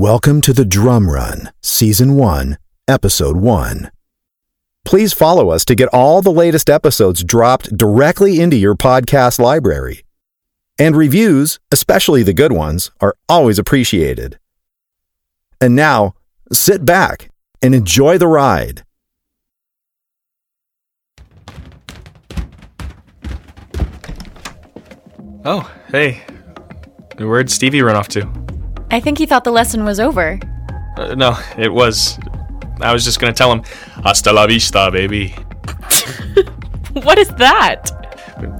Welcome to the Drum Run, Season 1, Episode 1. Please follow us to get all the latest episodes dropped directly into your podcast library. And reviews, especially the good ones, are always appreciated. And now, sit back and enjoy the ride. Oh, hey. Where'd Stevie run off to? I think he thought the lesson was over. Uh, no, it was. I was just gonna tell him, hasta la vista, baby. What is that?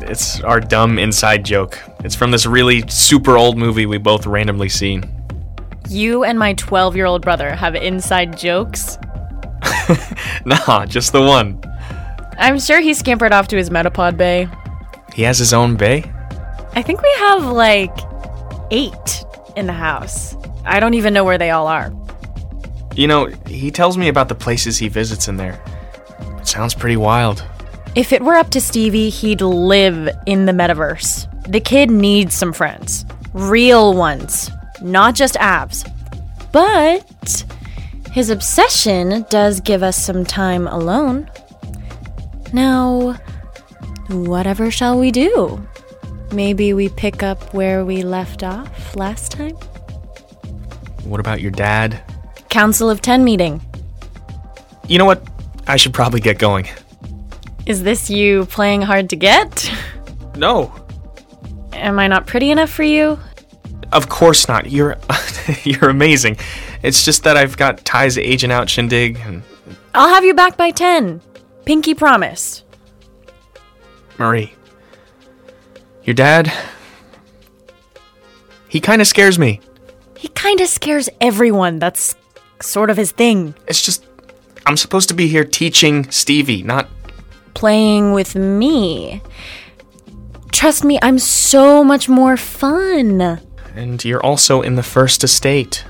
It's our dumb inside joke. It's from this really super old movie we both randomly seen. You and my 12 year old brother have inside jokes. Nah, just the one. I'm sure he scampered off to his Metapod Bay. He has his own bay? I think we have like eight in the house. I don't even know where they all are. You know, he tells me about the places he visits in there. It sounds pretty wild. If it were up to Stevie, he'd live in the metaverse. The kid needs some friends. Real ones, not just abs. But his obsession does give us some time alone. Now, whatever shall we do? Maybe we pick up where we left off last time? What about your dad? Council of Ten meeting. You know what? I should probably get going. Is this you playing hard to get? No, Am I not pretty enough for you? of course not. You're you're amazing. It's just that I've got Ty's to Agent Out Shindig and I'll have you back by 10. Pinky promise. Marie. Your dad, he kind of scares me. He kinda scares everyone. That's sort of his thing. It's just, I'm supposed to be here teaching Stevie, not. Playing with me. Trust me, I'm so much more fun. And you're also in the first estate.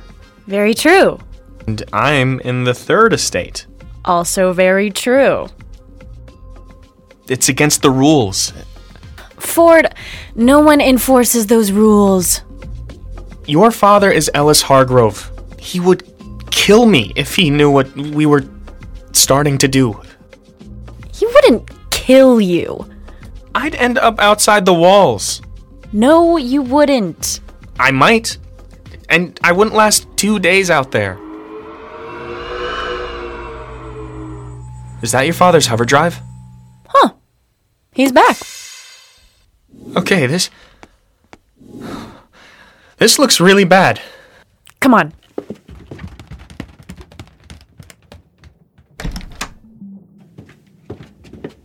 Very true. And I'm in the third estate. Also, very true. It's against the rules. Ford, no one enforces those rules. Your father is Ellis Hargrove. He would kill me if he knew what we were starting to do. He wouldn't kill you. I'd end up outside the walls. No, you wouldn't. I might. And I wouldn't last two days out there. Is that your father's hover drive? Huh. He's back. Okay, this. This looks really bad. Come on.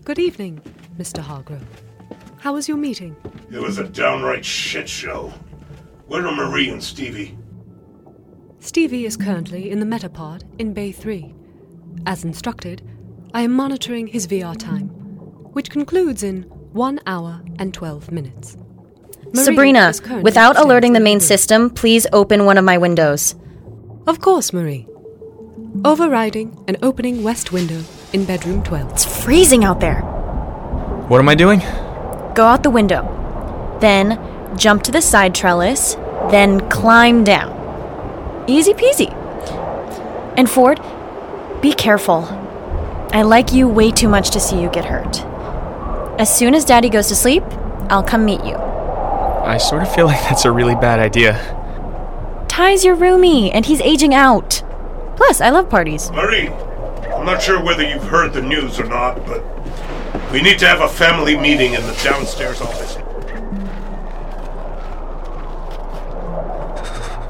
Good evening, Mr. Hargrove. How was your meeting? It was a downright shit show. Where are Marie and Stevie? Stevie is currently in the Metapod in Bay 3. As instructed, I am monitoring his VR time, which concludes in 1 hour and 12 minutes. Marie Sabrina, without alerting the main system, please open one of my windows. Of course, Marie. Overriding and opening west window in bedroom 12. It's freezing out there. What am I doing? Go out the window. Then jump to the side trellis. Then climb down. Easy peasy. And Ford, be careful. I like you way too much to see you get hurt. As soon as Daddy goes to sleep, I'll come meet you. I sort of feel like that's a really bad idea. Ty's your roomie, and he's aging out. Plus, I love parties. Marie, I'm not sure whether you've heard the news or not, but we need to have a family meeting in the downstairs office.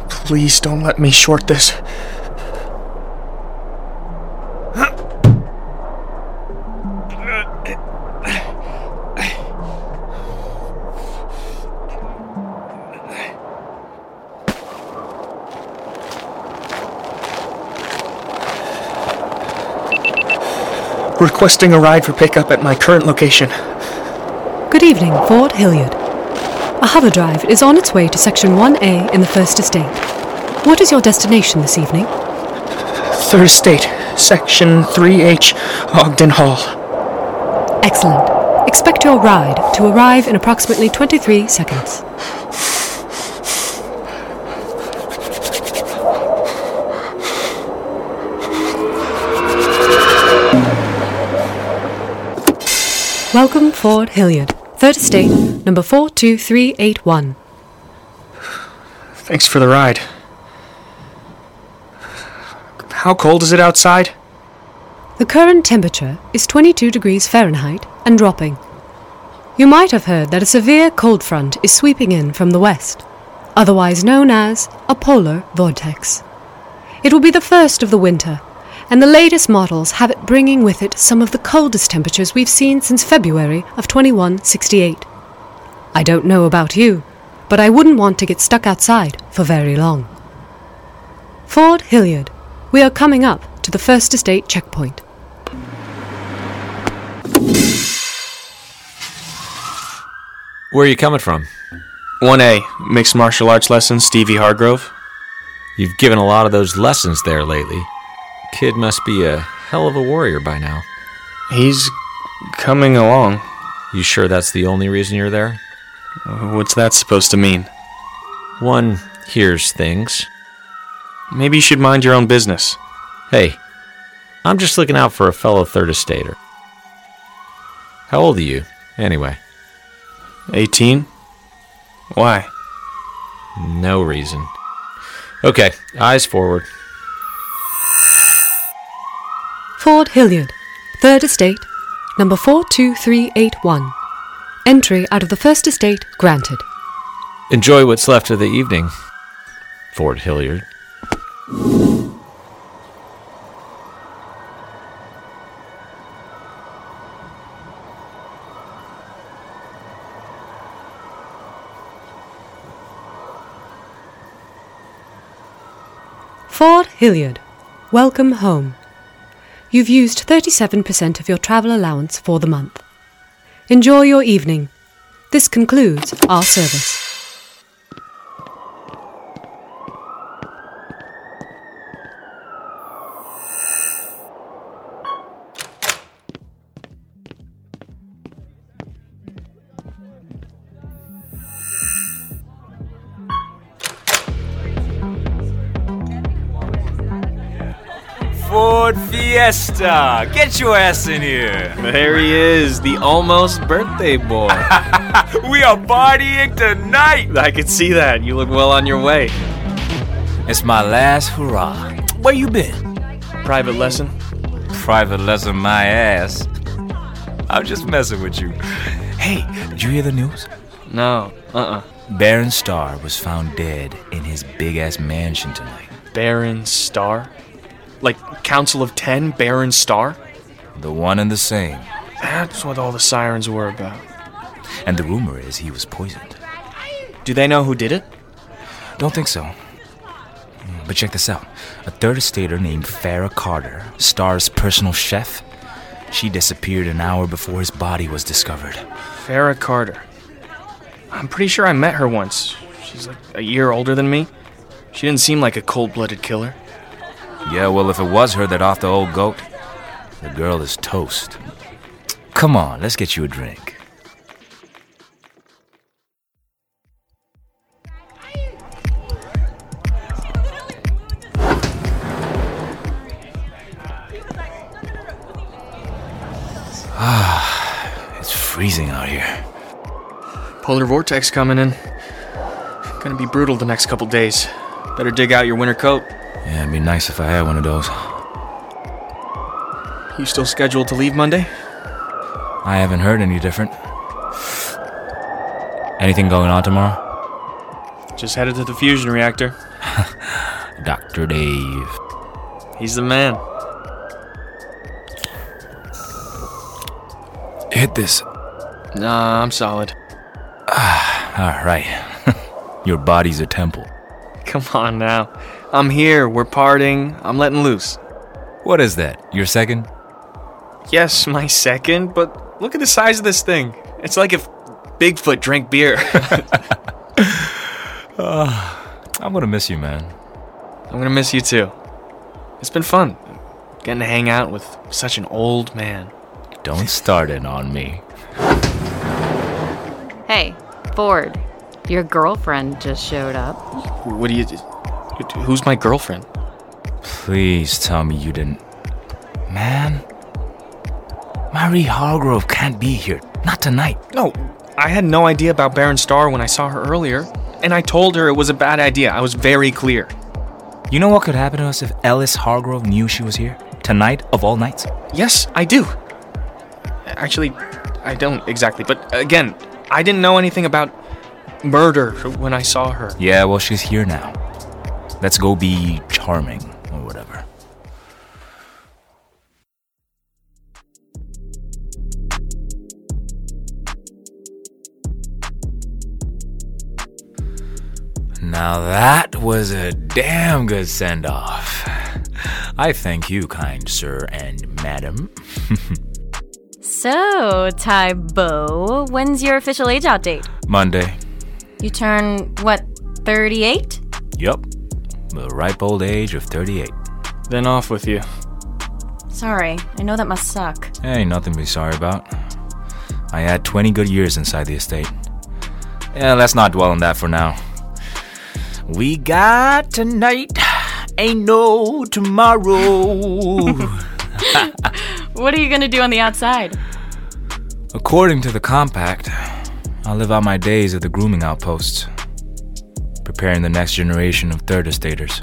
Please don't let me short this. Requesting a ride for pickup at my current location. Good evening, Ford Hilliard. A hover drive is on its way to Section 1A in the First Estate. What is your destination this evening? Third Estate, Section 3H, Ogden Hall. Excellent. Expect your ride to arrive in approximately 23 seconds. Welcome, Ford Hilliard. Third Estate, number 42381. Thanks for the ride. How cold is it outside? The current temperature is 22 degrees Fahrenheit and dropping. You might have heard that a severe cold front is sweeping in from the west, otherwise known as a polar vortex. It will be the first of the winter, and the latest models have it bringing with it some of the coldest temperatures we've seen since February of 2168. I don't know about you, but I wouldn't want to get stuck outside for very long. Ford Hilliard, we are coming up to the First Estate checkpoint. Where are you coming from? 1A, mixed martial arts lessons, Stevie Hargrove. You've given a lot of those lessons there lately. Kid must be a hell of a warrior by now. He's coming along. You sure that's the only reason you're there? What's that supposed to mean? One hears things. Maybe you should mind your own business. Hey, I'm just looking out for a fellow third estater. How old are you, anyway? 18? Why? No reason. Okay, eyes forward. Ford Hilliard, Third Estate, number 42381. Entry out of the First Estate granted. Enjoy what's left of the evening, Ford Hilliard. Ford Hilliard, welcome home. You've used 37% of your travel allowance for the month. Enjoy your evening. This concludes our service. Fiesta! Get your ass in here! There he is, the almost birthday boy. We are partying tonight! I could see that. You look well on your way. It's my last hurrah. Where you been? Private lesson? Private lesson my ass. I'm just messing with you. Hey, did you hear the news? No. Uh uh Baron Starr was found dead in his big ass mansion tonight. Baron Starr? Like Council of Ten, Baron Starr? The one and the same. That's what all the sirens were about. And the rumor is he was poisoned. Do they know who did it? Don't think so. But check this out. A third estater named Farrah Carter, Starr's personal chef, she disappeared an hour before his body was discovered. Farrah Carter. I'm pretty sure I met her once. She's like a year older than me. She didn't seem like a cold blooded killer. Yeah, well, if it was her that off the old goat, the girl is toast. Come on, let's get you a drink. Ah, it's freezing out here. Polar vortex coming in. Gonna be brutal the next couple days. Better dig out your winter coat. Yeah, it'd be nice if I had one of those. You still scheduled to leave Monday? I haven't heard any different. Anything going on tomorrow? Just headed to the fusion reactor. Dr. Dave. He's the man. Hit this. Nah, I'm solid. Ah, All right. Your body's a temple. Come on now. I'm here. We're partying. I'm letting loose. What is that? Your second? Yes, my second, but look at the size of this thing. It's like if Bigfoot drank beer. Ah, I'm gonna miss you, man. I'm gonna miss you too. It's been fun getting to hang out with such an old man. Don't start it on me. Hey, Ford, your girlfriend just showed up. What do you? Who's my girlfriend? Please tell me you didn't. Man, Marie Hargrove can't be here. Not tonight. No, I had no idea about Baron Starr when I saw her earlier, and I told her it was a bad idea. I was very clear. You know what could happen to us if Ellis Hargrove knew she was here? Tonight of all nights? Yes, I do. Actually, I don't exactly, but again, I didn't know anything about murder when I saw her. Yeah, well, she's here now. Let's go be charming or whatever. Now that was a damn good send off. I thank you, kind sir and madam. So, Ty Bo, when's your official age out date? Monday. You turn, what, 38? Yup. The ripe old age of 38. Then off with you. Sorry, I know that must suck. Hey, nothing to be sorry about. I had 20 good years inside the estate. Yeah, let's not dwell on that for now. We got tonight, ain't no tomorrow. What are you gonna do on the outside? According to the compact, I'll live out my days at the grooming outposts, preparing the next generation of third estaters.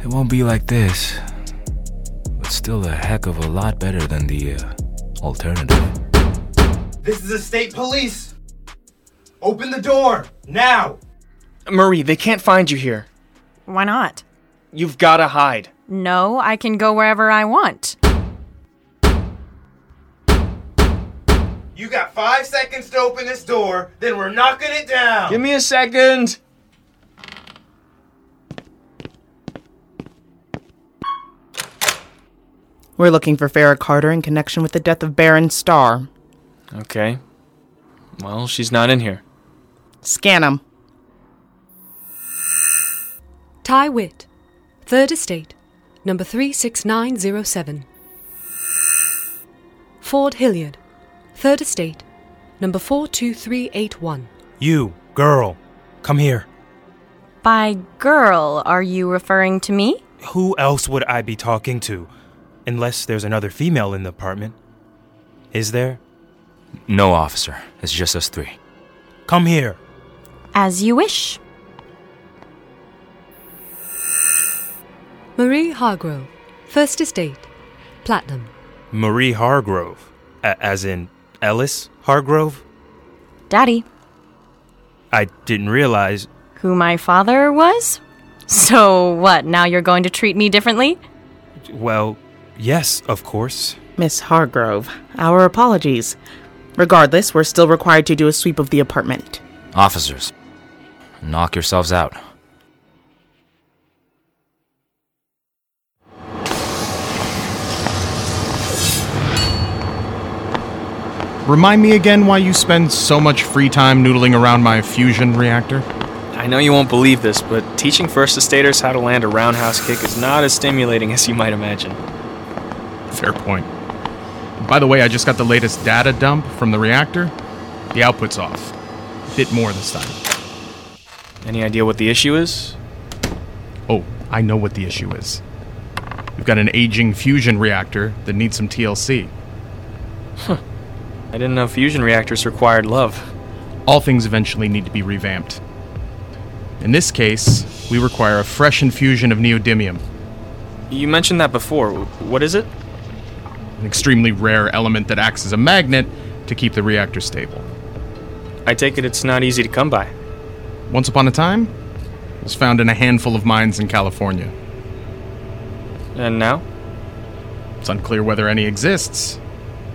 It won't be like this, but still a heck of a lot better than the uh, alternative. This is the state police. Open the door now. Marie, they can't find you here. Why not? You've gotta hide. No, I can go wherever I want. You got five seconds to open this door, then we're knocking it down. Give me a second. We're looking for Farrah Carter in connection with the death of Baron Starr. Okay. Well, she's not in here. Scan him. Ty Witt, Third Estate, number 36907. Ford Hilliard, Third Estate, number 42381. You, girl, come here. By girl, are you referring to me? Who else would I be talking to? Unless there's another female in the apartment. Is there? No, officer. It's just us three. Come here. As you wish. Marie Hargrove, First Estate, Platinum. Marie Hargrove. A- as in Ellis Hargrove? Daddy, I didn't realize. who my father was? So what, now you're going to treat me differently? Well, yes, of course. Miss Hargrove, our apologies. Regardless, we're still required to do a sweep of the apartment. Officers, knock yourselves out. Remind me again why you spend so much free time noodling around my fusion reactor? I know you won't believe this, but teaching first estaters how to land a roundhouse kick is not as stimulating as you might imagine. Fair point. By the way, I just got the latest data dump from the reactor. The output's off. A bit more this time. Any idea what the issue is? Oh, I know what the issue is. We've got an aging fusion reactor that needs some TLC. I didn't know fusion reactors required love. All things eventually need to be revamped. In this case, we require a fresh infusion of neodymium, You mentioned that before. What is it? an extremely rare element that acts as a magnet to keep the reactor stable. I take it it's not easy to come by. Once upon a time, it was found in a handful of mines in California. And now? It's unclear whether any exists.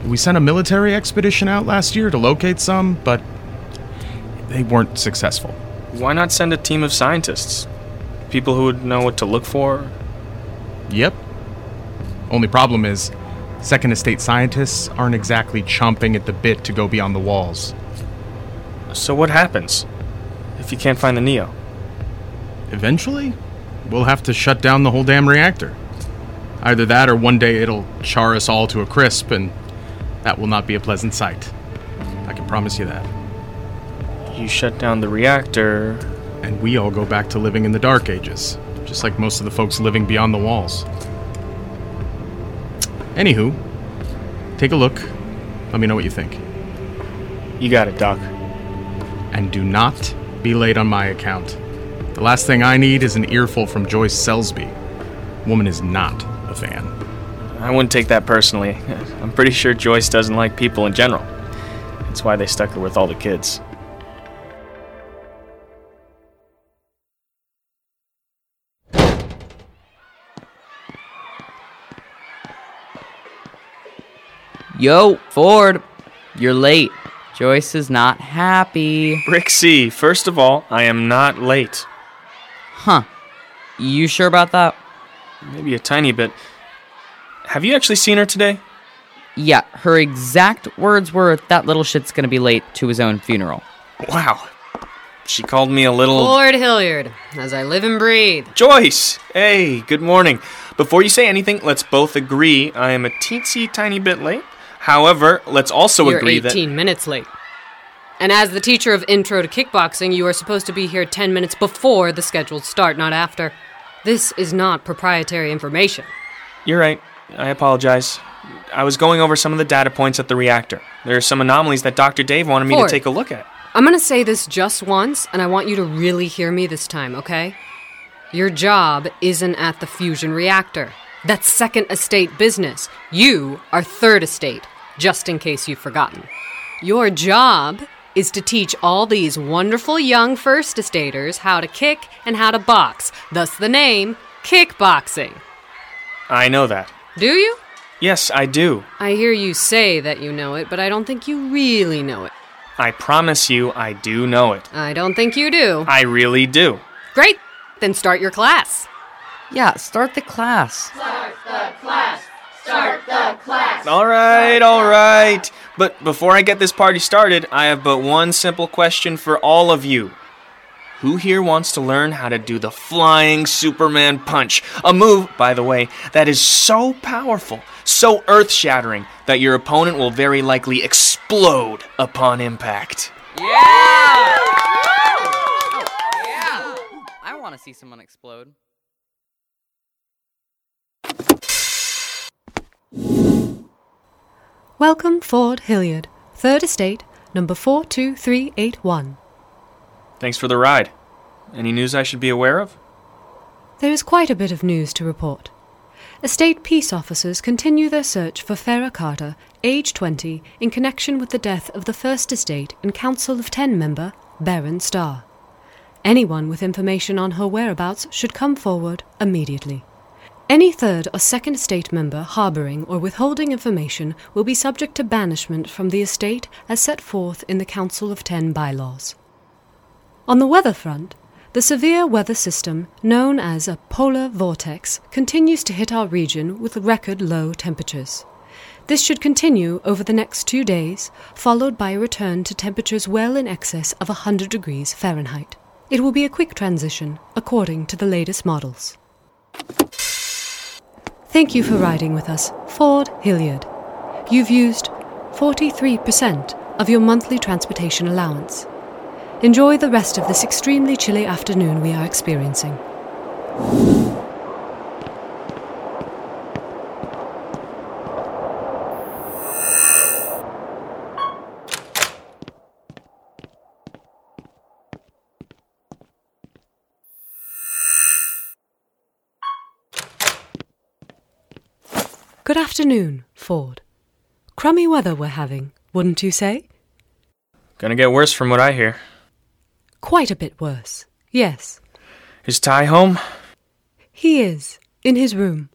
We sent a military expedition out last year to locate some, but they weren't successful. Why not send a team of scientists? People who would know what to look for? Yep. Only problem is, Second Estate scientists aren't exactly chomping at the bit to go beyond the walls. So what happens if you can't find the Neo? Eventually, we'll have to shut down the whole damn reactor. Either that or one day it'll char us all to a crisp, and that will not be a pleasant sight. I can promise you that. You shut down the reactor. And we all go back to living in the Dark Ages, just like most of the folks living beyond the walls. Anywho, Take a look. Let me know what you think. You got it, Doc. And do not be late on my account. The last thing I need is an earful from Joyce Selsby. Woman is not. I wouldn't take that personally. I'm pretty sure Joyce doesn't like people in general. That's why they stuck her with all the kids. Yo, Ford, you're late. Joyce is not happy. Brixie, first of all, I am not late. Huh. You sure about that? Maybe a tiny bit. Have you actually seen her today? Yeah, her exact words were that little shit's gonna be late to his own funeral. Wow. She called me a little. Lord Hilliard, as I live and breathe. Joyce! Hey, good morning. Before you say anything, let's both agree I am a teensy tiny bit late. However, let's also agree that You're agree 18 minutes late. And as the teacher of Intro to Kickboxing, you are supposed to be here 10 minutes before the scheduled start, not after. This is not proprietary information. You're right. I apologize. I was going over some of the data points at the reactor. There are some anomalies that Dr. Dave wanted me Ford. to take a look at. I'm gonna say this just once, and I want you to really hear me this time, okay? Your job isn't at the fusion reactor. That's second estate business. You are third estate, just in case you've forgotten. Your job is to teach all these wonderful young first estaters how to kick and how to box, thus the name kickboxing. I know that. Do you? Yes, I do. I hear you say that you know it, but I don't think you really know it. I promise you, I do know it. I don't think you do. I really do. Great! Then start your class. Yeah, start the class. Start the class. Start the class. All right, all right. But before I get this party started, I have but one simple question for all of you. Who here wants to learn how to do the flying Superman punch? A move, by the way, that is so powerful, so earth shattering, that your opponent will very likely explode upon impact. Yeah! Yeah! I want to see someone explode. Welcome, Ford Hilliard, Third Estate, number 42381. Thanks for the ride. Any news I should be aware of? There is quite a bit of news to report. Estate peace officers continue their search for Farah Carter, age 20, in connection with the death of the First Estate and Council of Ten member Baron Starr. Anyone with information on her whereabouts should come forward immediately. Any third or second estate member harboring or withholding information will be subject to banishment from the estate as set forth in the Council of Ten bylaws. On the weather front, the severe weather system known as a polar vortex continues to hit our region with record low temperatures. This should continue over the next two days, followed by a return to temperatures well in excess of 100 degrees Fahrenheit. It will be a quick transition, according to the latest models. Thank you for riding with us, Ford Hilliard. You've used 43% of your monthly transportation allowance. Enjoy the rest of this extremely chilly afternoon we are experiencing. Good afternoon, Ford. Crummy weather we're having, wouldn't you say? Gonna get worse from what I hear. Quite a bit worse. Yes, Is Ty home? he is, in his room.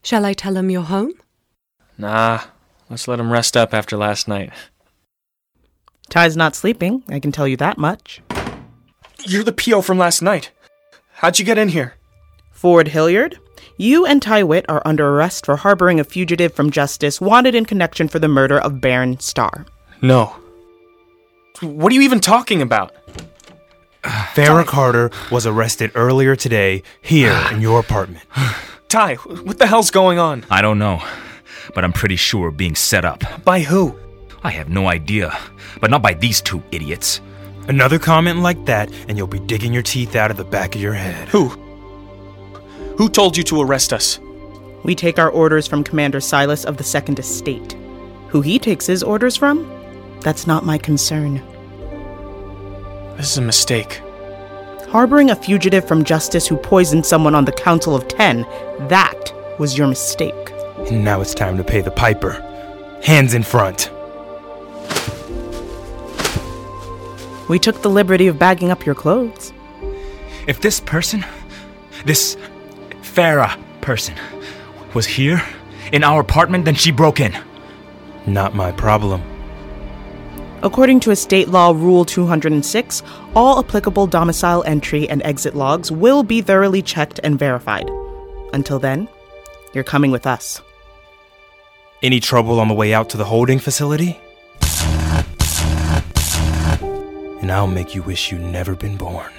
Shall I tell him you're home? Nah, let's let him rest up after last night. Ty's not sleeping, I can tell you that much. You're the PO from last night. How'd you get in here? Ford Hilliard, you and Ty Witt are under arrest for harboring a fugitive from justice wanted in connection for the murder of Baron Starr. No. What are you even talking about? Farrah Carter was arrested earlier today here in your apartment. Ty, what the hell's going on? I don't know, but I'm pretty sure being set up. By who? I have no idea, but not by these two idiots. Another comment like that, and you'll be digging your teeth out of the back of your head. Who? Who told you to arrest us? We take our orders from Commander Silas of the Second Estate. Who he takes his orders from? That's not my concern. This is a mistake. Harboring a fugitive from justice who poisoned someone on the Council of Ten, that was your mistake. And now it's time to pay the piper. Hands in front. We took the liberty of bagging up your clothes. If this person, this Farah person, was here in our apartment, then she broke in. Not my problem. According to a state Law Rule 206, all applicable domicile entry and exit logs will be thoroughly checked and verified. Until then, you're coming with us. Any trouble on the way out to the holding facility? And I'll make you wish you'd never been born.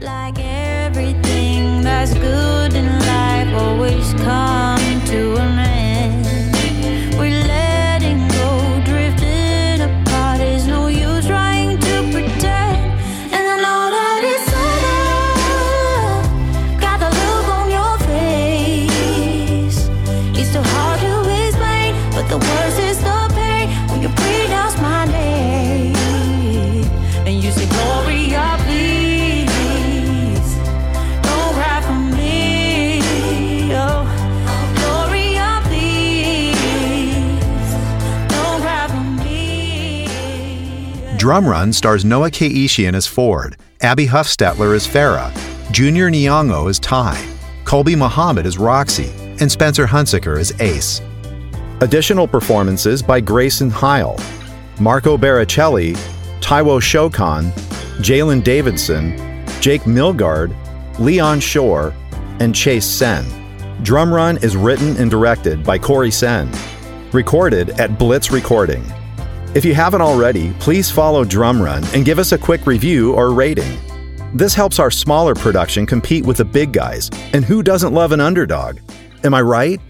Like everything that's good in life always comes to an end. Drum Run stars Noah Keishian as Ford, Abby Huffstetler as Farah, Junior Nyong'o as Ty, Colby Muhammad as Roxy, and Spencer Hunsaker as Ace. Additional performances by Grayson Heil, Marco Baricelli, Taiwo Shokan, Jalen Davidson, Jake Milgard, Leon Shore, and Chase Sen. Drum Run is written and directed by Corey Sen. Recorded at Blitz Recording. If you haven't already, please follow Drum Run and give us a quick review or rating. This helps our smaller production compete with the big guys, and who doesn't love an underdog? Am I right?